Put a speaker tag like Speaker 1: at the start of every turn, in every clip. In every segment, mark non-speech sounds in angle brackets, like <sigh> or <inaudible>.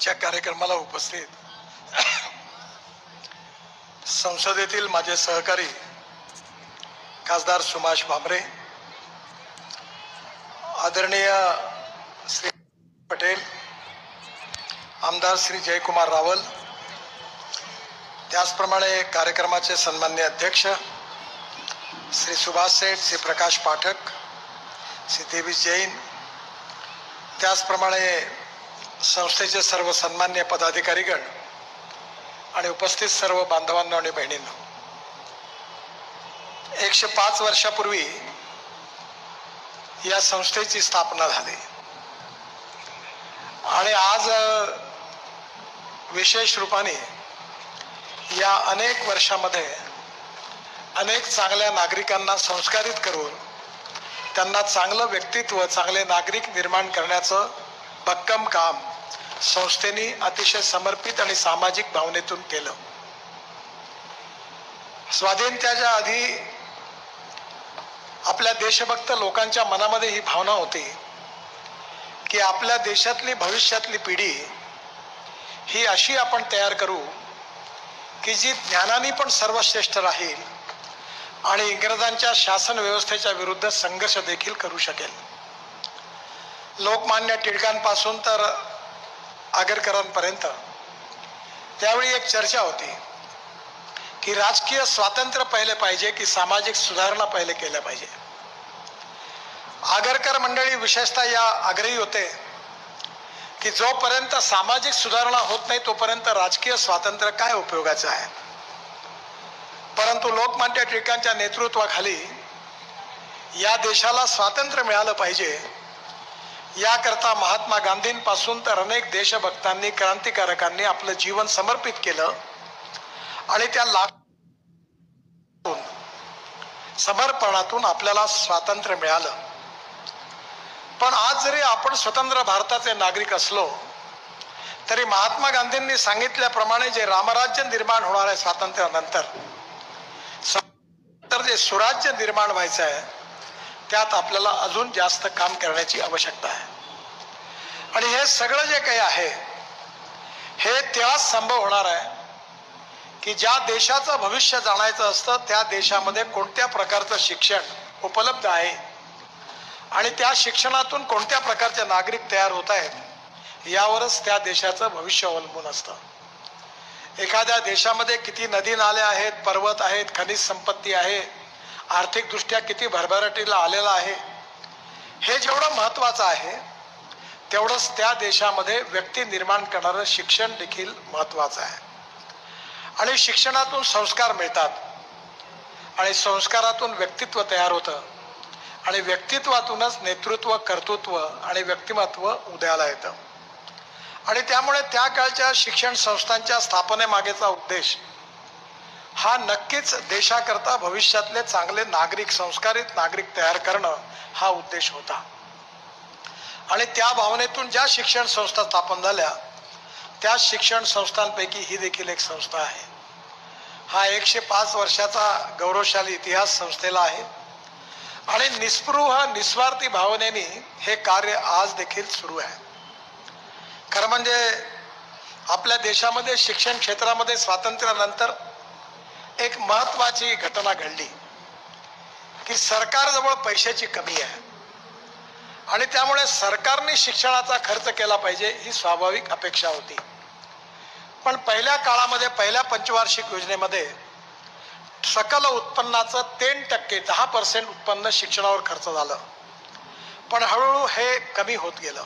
Speaker 1: आजच्या कार्यक्रमाला उपस्थित. संसदेतील माझे सहकारी खासदार सुभाष भामरे आदरणीय श्री पटेल आमदार श्री जयकुमार रावल त्याचप्रमाणे कार्यक्रमाचे सन्मान्य अध्यक्ष श्री सुभाष सेठ श्री प्रकाश पाठक श्री देवी जैन त्याचप्रमाणे संस्थेचे सर्व सन्मान्य पदाधिकारीगण आणि उपस्थित सर्व बांधवांनो आणि बहिणींना एकशे पाच वर्षापूर्वी या संस्थेची स्थापना झाली. आणि आज विशेष रूपाने या अनेक वर्षामध्ये अनेक चांगल्या नागरिकांना संस्कारित करून त्यांना चांगलं व्यक्तित्व चांगले नागरिक निर्माण करण्याचं भक्कम काम संस्थेने अतिशय समर्पित आणि सामाजिक भावनेतून केलं. स्वाधीनतेच्या आधी आपल्या देशभक्त लोकांच्या मनामध्ये ही भावना होती की आपल्या देशातली भविष्यातली पिढी ही अशी आपण तयार करू की जी ज्ञानाने पण सर्वश्रेष्ठ राहील आणि इंग्रजांच्या शासन व्यवस्थेच्या विरुद्ध संघर्ष देखील करू शकेल. लोकमान्य टिळकांपासून तर आगरकरांपर्यंत. त्यावेळी एक चर्चा होती की राजकीय स्वातंत्र्य पहिले पाहिजे की सामाजिक सुधारणा पहिले केल्या पाहिजे. आगरकर मंडळी विशेषतः या आग्रही होते की जोपर्यंत सामाजिक सुधारणा होत नाही तोपर्यंत राजकीय स्वातंत्र्य काय उपयोगाचं आहे? परंतु लोकमान्य टिळकांच्या नेतृत्वाखाली या देशाला स्वातंत्र्य मिळालं पाहिजे याकरता महात्मा गांधींपासून तर अनेक देशभक्तांनी क्रांतिकारकांनी आपलं जीवन समर्पित केलं आणि त्या लाख समर्पणातून आपल्याला स्वातंत्र्य मिळालं. पण आज जरी आपण स्वतंत्र भारताचे नागरिक असलो तरी महात्मा गांधींनी सांगितल्याप्रमाणे जे रामराज्य निर्माण होणार आहे स्वातंत्र्यानंतर तर जे सुराज्य निर्माण व्हायचं आहे त्यात आपल्याला अजून जास्त काम करण्याची आवश्यकता आहे. आणि हे सगळं जे काही आहे हे तेव्हाच संभव होणार आहे की ज्या देशाचं भविष्य जाणायचं असतं त्या देशामध्ये कोणत्या प्रकारचं शिक्षण उपलब्ध आहे आणि त्या शिक्षणातून कोणत्या प्रकारचे नागरिक तयार होत आहेत यावरच त्या देशाचं भविष्य अवलंबून असतं. एखाद्या देशामध्ये किती नदी नाले आहेत पर्वत आहेत खनिज संपत्ती आहे आर्थिकदृष्ट्या किती भरभराटीला आलेला आहे हे जेवढं महत्त्वाचं आहे तेवढंच त्या देशामध्ये व्यक्ती निर्माण करणारं शिक्षण देखील महत्त्वाचं आहे. आणि शिक्षणातून संस्कार मिळतात. आणि संस्कारातून व्यक्तित्व तयार होतं. आणि व्यक्तित्वातूनच नेतृत्व कर्तृत्व आणि व्यक्तिमत्व उदयाला येतं. आणि त्यामुळे त्या काळच्या शिक्षण संस्थांच्या स्थापनेमागेचा उद्देश हा नक्कीच देशाकरता भविष्यातले चांगले नागरिक संस्कारित नागरिक तयार करणं हा उद्देश होता. आणि त्या भावनेतून ज्या शिक्षण संस्था स्थापन झाल्या त्या शिक्षण संस्थांपैकी ही देखील एक संस्था आहे. हा एकशे पाच वर्षाचा गौरवशाली इतिहास संस्थेला आहे. आणि निस्पृह निस्वार्थी भावनेने हे कार्य आज देखील सुरू आहे. खरं म्हणजे आपल्या देशामध्ये शिक्षण क्षेत्रामध्ये स्वातंत्र्यानंतर एक महत्वाची घटना घडली की सरकारजवळ पैशाची कमी आहे. आणि त्यामुळे सरकारने शिक्षणाचा खर्च केला पाहिजे ही स्वाभाविक अपेक्षा होती. पण पहिल्या काळामध्ये पहिल्या पंचवार्षिक योजनेमध्ये सकल उत्पन्नाचं तीन टक्के दहा पर्सेंट उत्पन्न शिक्षणावर खर्च झालं. पण हळूहळू हे कमी होत गेलं.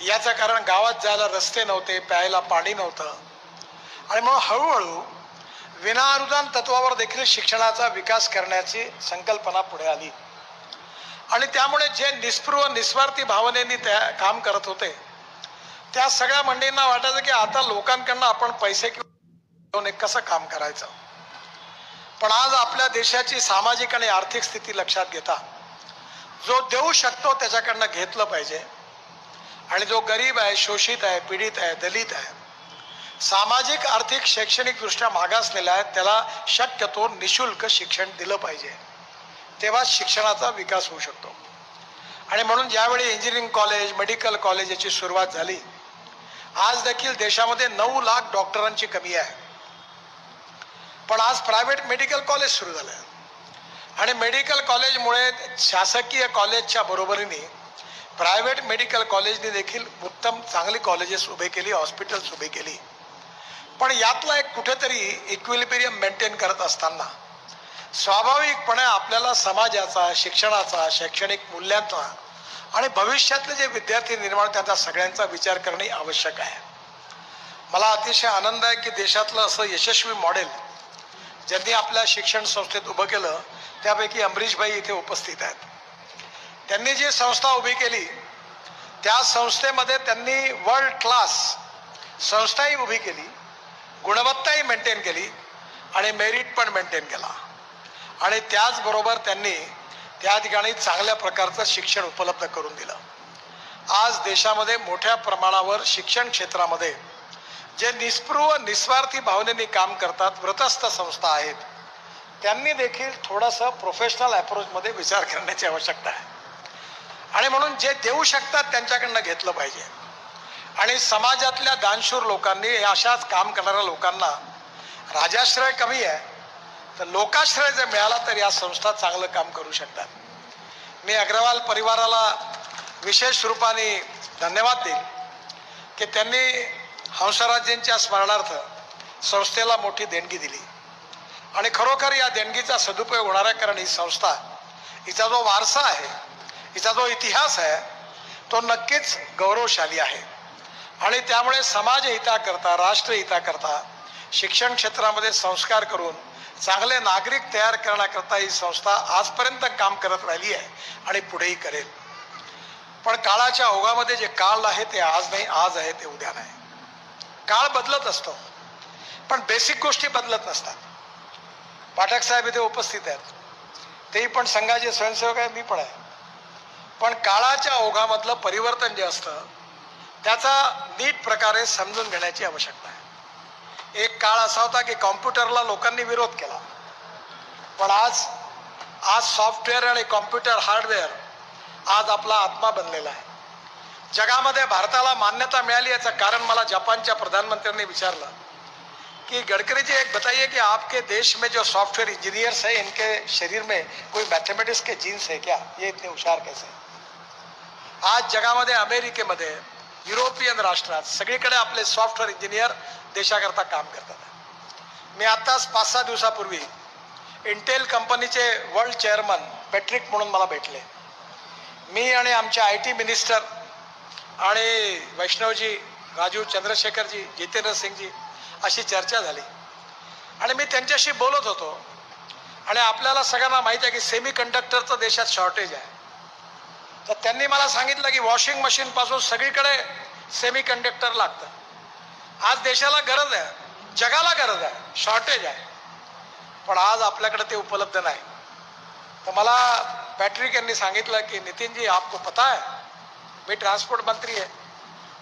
Speaker 1: याचं कारण गावात जायला रस्ते नव्हते प्यायला पाणी नव्हतं. आणि मग हळूहळू विनाअनुदान तत्वावर देखील शिक्षणाचा विकास करण्याची संकल्पना पुढे आली. आणि त्यामुळे जे निस्पृह निस्वार्थी भावनेने त्या काम करत होते त्या सगळ्या मंडळींना वाटायचं की आता लोकांकडनं आपण पैसे घेऊन एक कसं काम करायचं? पण आज आपल्या देशाची सामाजिक आणि आर्थिक स्थिती लक्षात घेता जो देऊ शकतो त्याच्याकडनं घेतलं पाहिजे. आणि जो गरीब आहे शोषित आहे पीडित आहे दलित आहे सामाजिक आर्थिक शैक्षणिकदृष्ट्या मागासलेला आहे त्याला शक्यतो निशुल्क शिक्षण दिलं पाहिजे. तेव्हा शिक्षणाचा विकास होऊ शकतो. आणि म्हणून ज्यावेळी इंजिनिअरिंग कॉलेज मेडिकल कॉलेज याची सुरुवात झाली आज देखील देशामध्ये नऊ लाख डॉक्टरांची कमी आहे. पण आज प्रायव्हेट मेडिकल कॉलेज सुरू झालं आणि मेडिकल कॉलेजमुळे शासकीय कॉलेजच्या बरोबरीने प्रायव्हेट मेडिकल कॉलेजने देखील उत्तम चांगली कॉलेजेस उभे केली हॉस्पिटल्स उभे केली. पण यातला एक कुठेतरी इक्विलिब्रियम मेंटेन करत असताना स्वाभाविकपणे आपल्याला समाजाचा शिक्षणाचा शैक्षणिक मूल्यांचा आणि भविष्यातले जे विद्यार्थी निर्माण त्यांचा सगळ्यांचा विचार करणे आवश्यक आहे. मला अतिशय आनंद आहे की देशातलं असं यशस्वी मॉडेल ज्यांनी आपल्या शिक्षण संस्थेत उभं केलं त्यापैकी अमरीशभाई इथे उपस्थित आहेत. त्यांनी जी संस्था उभी केली त्या संस्थेमध्ये त्यांनी वर्ल्ड क्लास संस्थाही उभी केली. गुणवत्ताही मेंटेन केली आणि मेरिट पण मेंटेन केला. आणि त्याचबरोबर त्यांनी त्या ठिकाणी चांगल्या प्रकारचं शिक्षण उपलब्ध करून दिलं. आज देशामध्ये मोठ्या प्रमाणावर शिक्षण क्षेत्रामध्ये जे निस्पृह निस्वार्थी भावनेने काम करतात व्रतस्थ संस्था आहेत त्यांनी देखील थोडंसं प्रोफेशनल अप्रोचमध्ये विचार करण्याची आवश्यकता आहे. आणि म्हणून जे देऊ शकतात त्यांच्याकडनं घेतलं पाहिजे. आणि समाजातल्या दानशूर लोकांनी अशाच काम करणाऱ्या लोकांना राजाश्रय कमी आहे तर लोकाश्रय जर मिळाला तर या संस्था चांगलं काम करू शकतात. मी अग्रवाल परिवाराला विशेष रूपाने धन्यवाद देईल की त्यांनी हंसराजेंच्या स्मरणार्थ संस्थेला मोठी देणगी दिली. आणि खरोखर या देणगीचा सदुपयोग होणार आहे कारण ही संस्था हिचा जो वारसा आहे हिचा जो इतिहास आहे तो नक्कीच गौरवशाली आहे. आणि त्यामुळे समाज हिताकरता राष्ट्र शिक्षण क्षेत्रामध्ये संस्कार करून चांगले नागरिक तयार करण्याकरता ही संस्था आजपर्यंत काम करत राहिली आहे आणि पुढेही करेल. पण काळाच्या ओघामध्ये जे काळ आहे ते आज नाही आज आहे ते उद्या नाही. काळ बदलत असतो पण बेसिक गोष्टी बदलत नसतात. पाठक साहेब इथे उपस्थित आहेत. तेही पण संघाचे स्वयंसेवक आहे मी पण आहे. पण काळाच्या ओघामधलं परिवर्तन जे असतं त्याचा नीट प्रकारे समजून घेण्याची आवश्यकता आहे. एक काळ असा होता की कॉम्प्युटरला लोकांनी विरोध केला. पण आज आज सॉफ्टवेअर आणि कॉम्प्युटर हार्डवेअर आज आपला आत्मा बनलेला आहे. जगामध्ये भारताला मान्यता मिळाली याचं कारण मला जपानच्या प्रधानमंत्र्यांनी विचारलं कि गडकरी जी एक बताइए कि आपके देश में जो सॉफ्टवेयर इंजीनियर्स हैं इनके शरीर में कोई मैथमेटिक्स के जीन्स है क्या? ये इतने हुशार कैसे आज जगामध्ये अमेरिकेमध्ये युरोपियन राष्ट्रात सगळीकडे आपले सॉफ्टवेअर इंजिनियर देशाकरता काम करतात. मी आत्ताच पाच सहा दिवसापूर्वी इंटेल कंपनीचे वर्ल्ड चेअरमन पॅट्रिक म्हणून मला भेटले. मी आणि आमचे आय टी मिनिस्टर आणि वैष्णवजी राजीव चंद्रशेखरजी जितेंद्र सिंगजी अशी चर्चा झाली. आणि मी त्यांच्याशी बोलत होतो. आणि आपल्याला सगळ्यांना माहिती आहे की सेमी कंडक्टरचं देशात शॉर्टेज आहे. तर त्यांनी मला सांगितलं की वॉशिंग मशीनपासून सगळीकडे सेमी कंडक्टर लागतं. आज देशाला गरज आहे जगाला गरज आहे शॉर्टेज आहे. पण आज आपल्याकडे ते उपलब्ध नाही. तर मला पॅट्रिक यांनी सांगितलं की नितीनजी आपको पता आहे मी ट्रान्सपोर्ट मंत्री आहे.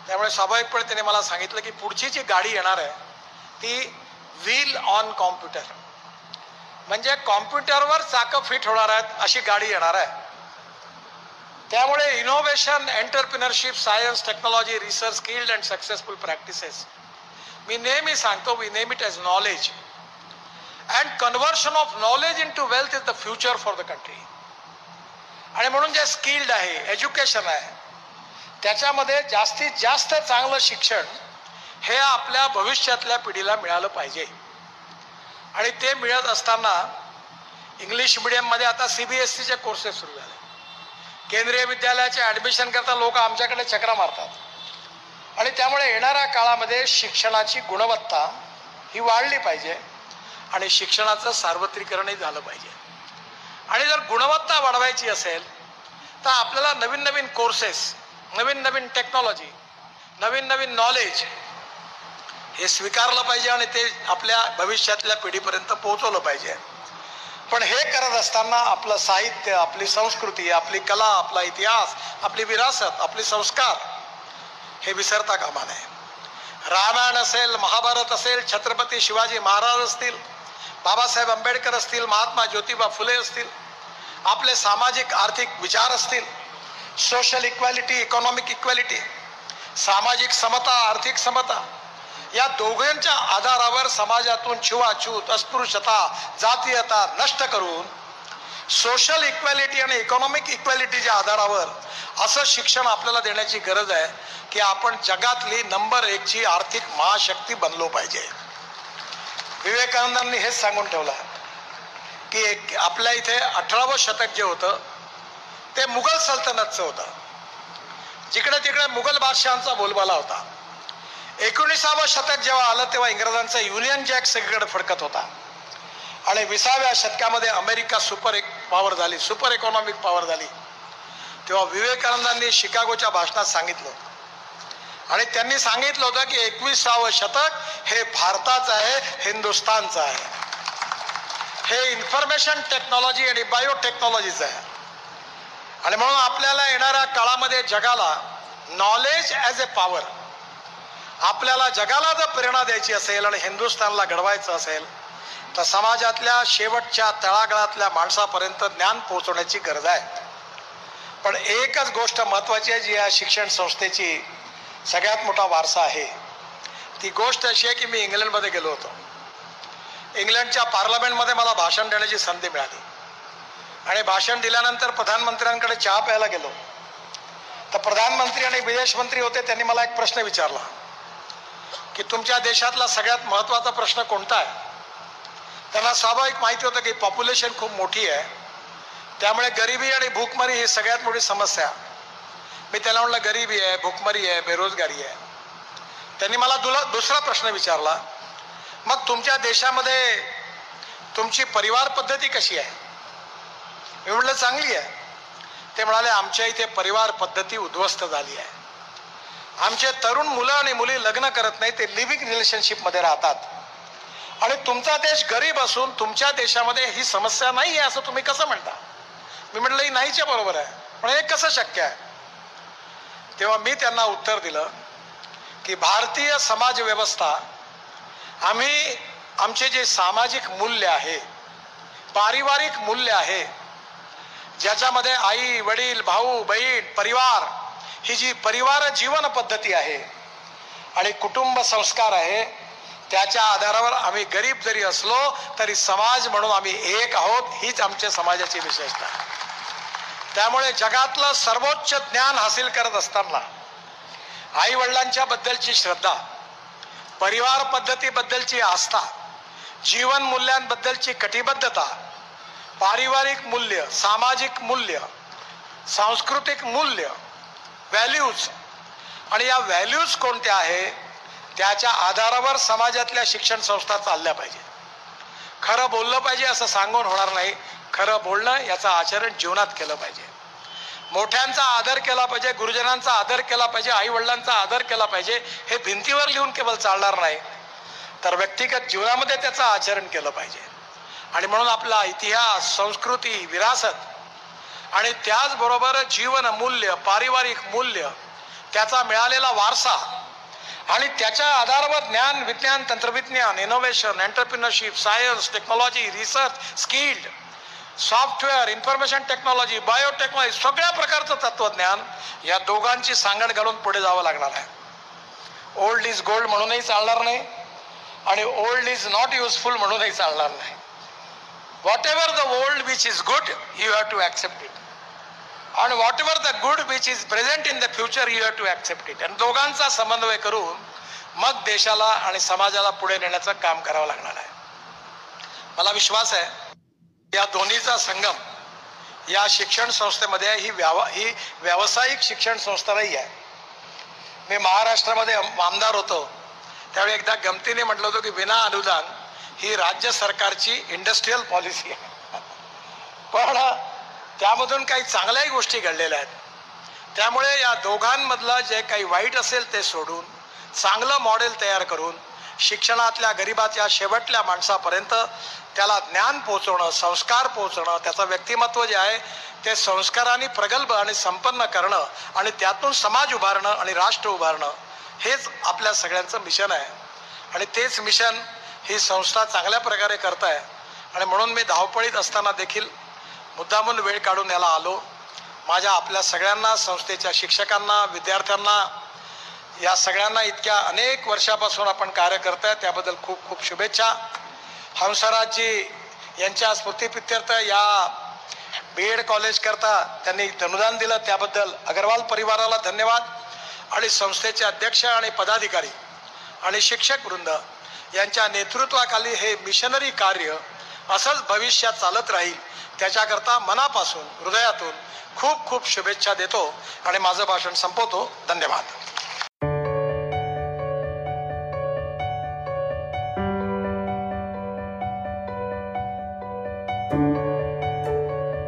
Speaker 1: त्यामुळे स्वाभाविकपणे त्याने मला सांगितलं की पुढची जी गाडी येणार आहे ती व्हील ऑन कॉम्प्युटर म्हणजे कॉम्प्युटरवर चाकं फिट होणार आहेत अशी गाडी येणार आहे. त्यामुळे innovation entrepreneurship science technology research skilled and successful practices मी नेहमी सांगतो we name it as knowledge and conversion of knowledge into wealth is the future for the country आणि म्हणून जे स्किल्ड आहे एज्युकेशन आहे त्याच्यामध्ये जास्तीत जास्त चांगलं शिक्षण हे आपल्या भविष्यातल्या पिढीला मिळालं पाहिजे. आणि ते मिळत असताना इंग्लिश मिडियममध्ये आता सी बी एस सीचे कोर्सेस सुरू झाले. केंद्रीय विद्यालयाचे ॲडमिशन करता लोक आमच्याकडे चक्रा मारतात. आणि त्यामुळे येणाऱ्या काळामध्ये शिक्षणाची गुणवत्ता ही वाढली पाहिजे आणि शिक्षणाचं सार्वत्रिकरणही झालं पाहिजे. आणि जर गुणवत्ता वाढवायची असेल तर आपल्याला नवीन नवीन कोर्सेस नवीन नवीन टेक्नॉलॉजी नवीन नवीन नॉलेज हे स्वीकारलं पाहिजे आणि ते आपल्या भविष्यातल्या पिढीपर्यंत पोहोचवलं पाहिजे. पण हे करत असताना आपलं साहित्य आपली संस्कृती आपली कला आपला इतिहास आपली विरासत आपले संस्कार हे विसरता कामा नये. रामायण असेल महाभारत असेल छत्रपती शिवाजी महाराज असतील बाबासाहेब आंबेडकर असतील महात्मा ज्योतिबा फुले असतील आपले सामाजिक आर्थिक विचार असतील सोशल इक्वॅलिटी इकॉनॉमिक इक्वॅलिटी सामाजिक समता आर्थिक समता या दोघांच्या आधारावर समाजातून छुवाछूत अस्पृश्यता जातीयता नष्ट करून सोशल इक्वॅलिटी आणि इकॉनॉमिक इक्वॅलिटीच्या आधारावर असं शिक्षण आपल्याला देण्याची गरज आहे की आपण जगातली नंबर एकची आर्थिक महाशक्ती बनलो पाहिजे. विवेकानंदांनी हेच सांगून ठेवलं की एक आपल्या इथे अठरावं शतक जे होतं ते मुघल सल्तनतचं होतं. जिकडे तिकडे मुघल बादशहांचा बोलबाला होता. एकोणीसावं शतक जेव्हा आलं तेव्हा इंग्रजांचा युनियन जॅक सगळीकडे फडकत होता. आणि विसाव्या शतकामध्ये अमेरिका सुपर एक पॉवर झाली सुपर इकॉनॉमिक पॉवर झाली. तेव्हा विवेकानंदांनी शिकागोच्या भाषणात सांगितलं. आणि त्यांनी सांगितलं होतं की एकविसावं शतक हे भारताचं आहे हिंदुस्थानचं आहे. हे इन्फॉर्मेशन टेक्नॉलॉजी आणि बायोटेक्नॉलॉजीचं आहे. आणि म्हणून आपल्याला येणाऱ्या काळामध्ये जगाला नॉलेज ॲज ए पॉवर आपल्याला जगाला जर प्रेरणा द्यायची असेल आणि हिंदुस्थानला घडवायचं असेल तर समाजातल्या शेवटच्या तळागळातल्या माणसापर्यंत ज्ञान पोहोचवण्याची गरज आहे. पण एकच गोष्ट महत्त्वाची आहे जी या शिक्षण संस्थेची सगळ्यात मोठा वारसा आहे. ती गोष्ट अशी आहे की मी इंग्लंडमध्ये गेलो होतो. इंग्लंडच्या पार्लमेंटमध्ये मला भाषण देण्याची संधी मिळाली. आणि भाषण दिल्यानंतर प्रधानमंत्र्यांकडे चहा प्यायला गेलो. तर प्रधानमंत्री आणि विदेश मंत्री होते त्यांनी मला एक प्रश्न विचारला. की तुमच्या देशातला सगळ्यात महत्त्वाचा प्रश्न कोणता आहे? त्यांना स्वाभाविक माहिती होतं की पॉप्युलेशन खूप मोठी आहे. त्यामुळे गरिबी आणि भूकमरी ही सगळ्यात मोठी समस्या मी त्याला म्हटलं गरिबी आहे भूकमरी आहे बेरोजगारी आहे. त्यांनी मला दुला दुसरा प्रश्न विचारला मग तुमच्या देशामध्ये तुमची परिवार पद्धती कशी आहे? मी म्हटलं चांगली आहे. ते म्हणाले आमच्या इथे परिवार पद्धती उद्ध्वस्त झाली आहे. आमचे तरुण मुलं आणि मुली लग्न करत नाही ते लिव्हिंग रिलेशनशिपमध्ये राहतात. आणि तुमचा देश गरीब असून तुमच्या देशामध्ये ही समस्या नाही आहे असं तुम्ही कसं म्हणता? मी म्हटलं ही नाहीच्या बरोबर आहे. पण हे कसं शक्य आहे? तेव्हा मी त्यांना उत्तर दिलं की भारतीय समाज व्यवस्था आम्ही आमचे जे सामाजिक मूल्य आहे पारिवारिक मूल्य आहे ज्याच्यामध्ये आई वडील भाऊ बहीण परिवार ही जी परिवार जीवन पद्धती आहे आणि कुटुंब संस्कार आहे त्याच्या आधारावर आम्ही गरीब जरी असलो तरी समाज म्हणून आम्ही एक आहोत हीच आमच्या समाजाची विशेषता. त्यामुळे जगातलं सर्वोच्च ज्ञान हासिल करत असताना आई वडिलांच्या बद्दलची श्रद्धा परिवार पद्धतीबद्दलची आस्था जीवन मूल्यांबद्दलची कटिबद्धता पारिवारिक मूल्य सामाजिक मूल्य सांस्कृतिक मूल्य व्हॅल्यूज आणि या व्हॅल्यूज कोणत्या आहे? त्याच्या आधारावर समाजातल्या शिक्षण संस्था चालल्या पाहिजे. खरं बोललं पाहिजे असं सांगून होणार नाही. खरं बोलणं याचं आचरण जीवनात केलं पाहिजे. मोठ्यांचा आदर केला पाहिजे गुरुजनांचा आदर केला पाहिजे आईवडिलांचा आदर केला पाहिजे हे भिंतीवर लिहून केवळ चालणार नाही. तर व्यक्तिगत जीवनामध्ये त्याचं आचरण केलं पाहिजे. आणि म्हणून आपला इतिहास संस्कृती विरासत आणि त्याचबरोबर जीवन मूल्य पारिवारिक मूल्य त्याचा मिळालेला वारसा आणि त्याच्या आधारावर ज्ञान विज्ञान तंत्रविज्ञान innovation entrepreneurship science technology research skilled software information technology biotechnology सगळ्या प्रकारचं तत्वज्ञान या दोघांची सांगड घालून पुढे जावं लागणार आहे. ओल्ड इज गोल्ड म्हणूनही चालणार नाही आणि ओल्ड इज नॉट युजफुल म्हणूनही चालणार नाही. Whatever the old which is good you have to accept it आणि whatever the good which is present in the future you have to accept it आणि दोघांचा समन्वय करून मग देशाला आणि समाजाला पुढे नेण्याचं काम करावं लागणार आहे. मला विश्वास आहे या दोन्हीचा संगम या शिक्षण संस्थेमध्ये ही व्याव ही व्यावसायिक शिक्षण संस्था नाही आहे. मी महाराष्ट्रामध्ये आमदार होतो. त्यावेळी एकदा गमतीने म्हटलं होतं की विना अनुदान ही राज्य सरकारची इंडस्ट्रीयल पॉलिसी आहे. <laughs> पण त्यामधून काही चांगल्याही गोष्टी घडलेल्या आहेत. त्यामुळे या दोघांमधलं जे काही वाईट असेल ते सोडून चांगलं मॉडेल तयार करून शिक्षणातल्या गरिबाच्या शेवटल्या माणसापर्यंत त्याला ज्ञान पोचवणं संस्कार पोचवणं त्याचं व्यक्तिमत्व जे आहे ते संस्काराने प्रगल्भ आणि संपन्न करणं आणि त्यातून समाज उभारणं आणि राष्ट्र उभारणं हेच आपल्या सगळ्यांचं मिशन आहे. आणि तेच मिशन ही संस्था चांगल्या प्रकारे करत आहे आणि म्हणून मी धावपळीत असताना देखील मुद्दामून वेळ काढून याला आलो. माझ्या आपल्या सगळ्यांना संस्थेच्या शिक्षकांना विद्यार्थ्यांना या सगळ्यांना इतक्या अनेक वर्षापासून आपण कार्य करताय त्याबद्दल खूप खूप शुभेच्छा. हंसराजजी यांच्या स्मृतीप्रित्यर्थ या बी एड कॉलेजकरता त्यांनी अनुदान दिलं. त्याबद्दल अगरवाल परिवाराला धन्यवाद. आणि संस्थेचे अध्यक्ष आणि पदाधिकारी आणि शिक्षक वृंद यांच्या नेतृत्वाखाली हे मिशनरी कार्य असंच भविष्यात चालत राहील. त्याच्याकरता मनापासून हृदयातून खूप खूप शुभेच्छा देतो आणि माझं भाषण संपवतो. धन्यवाद.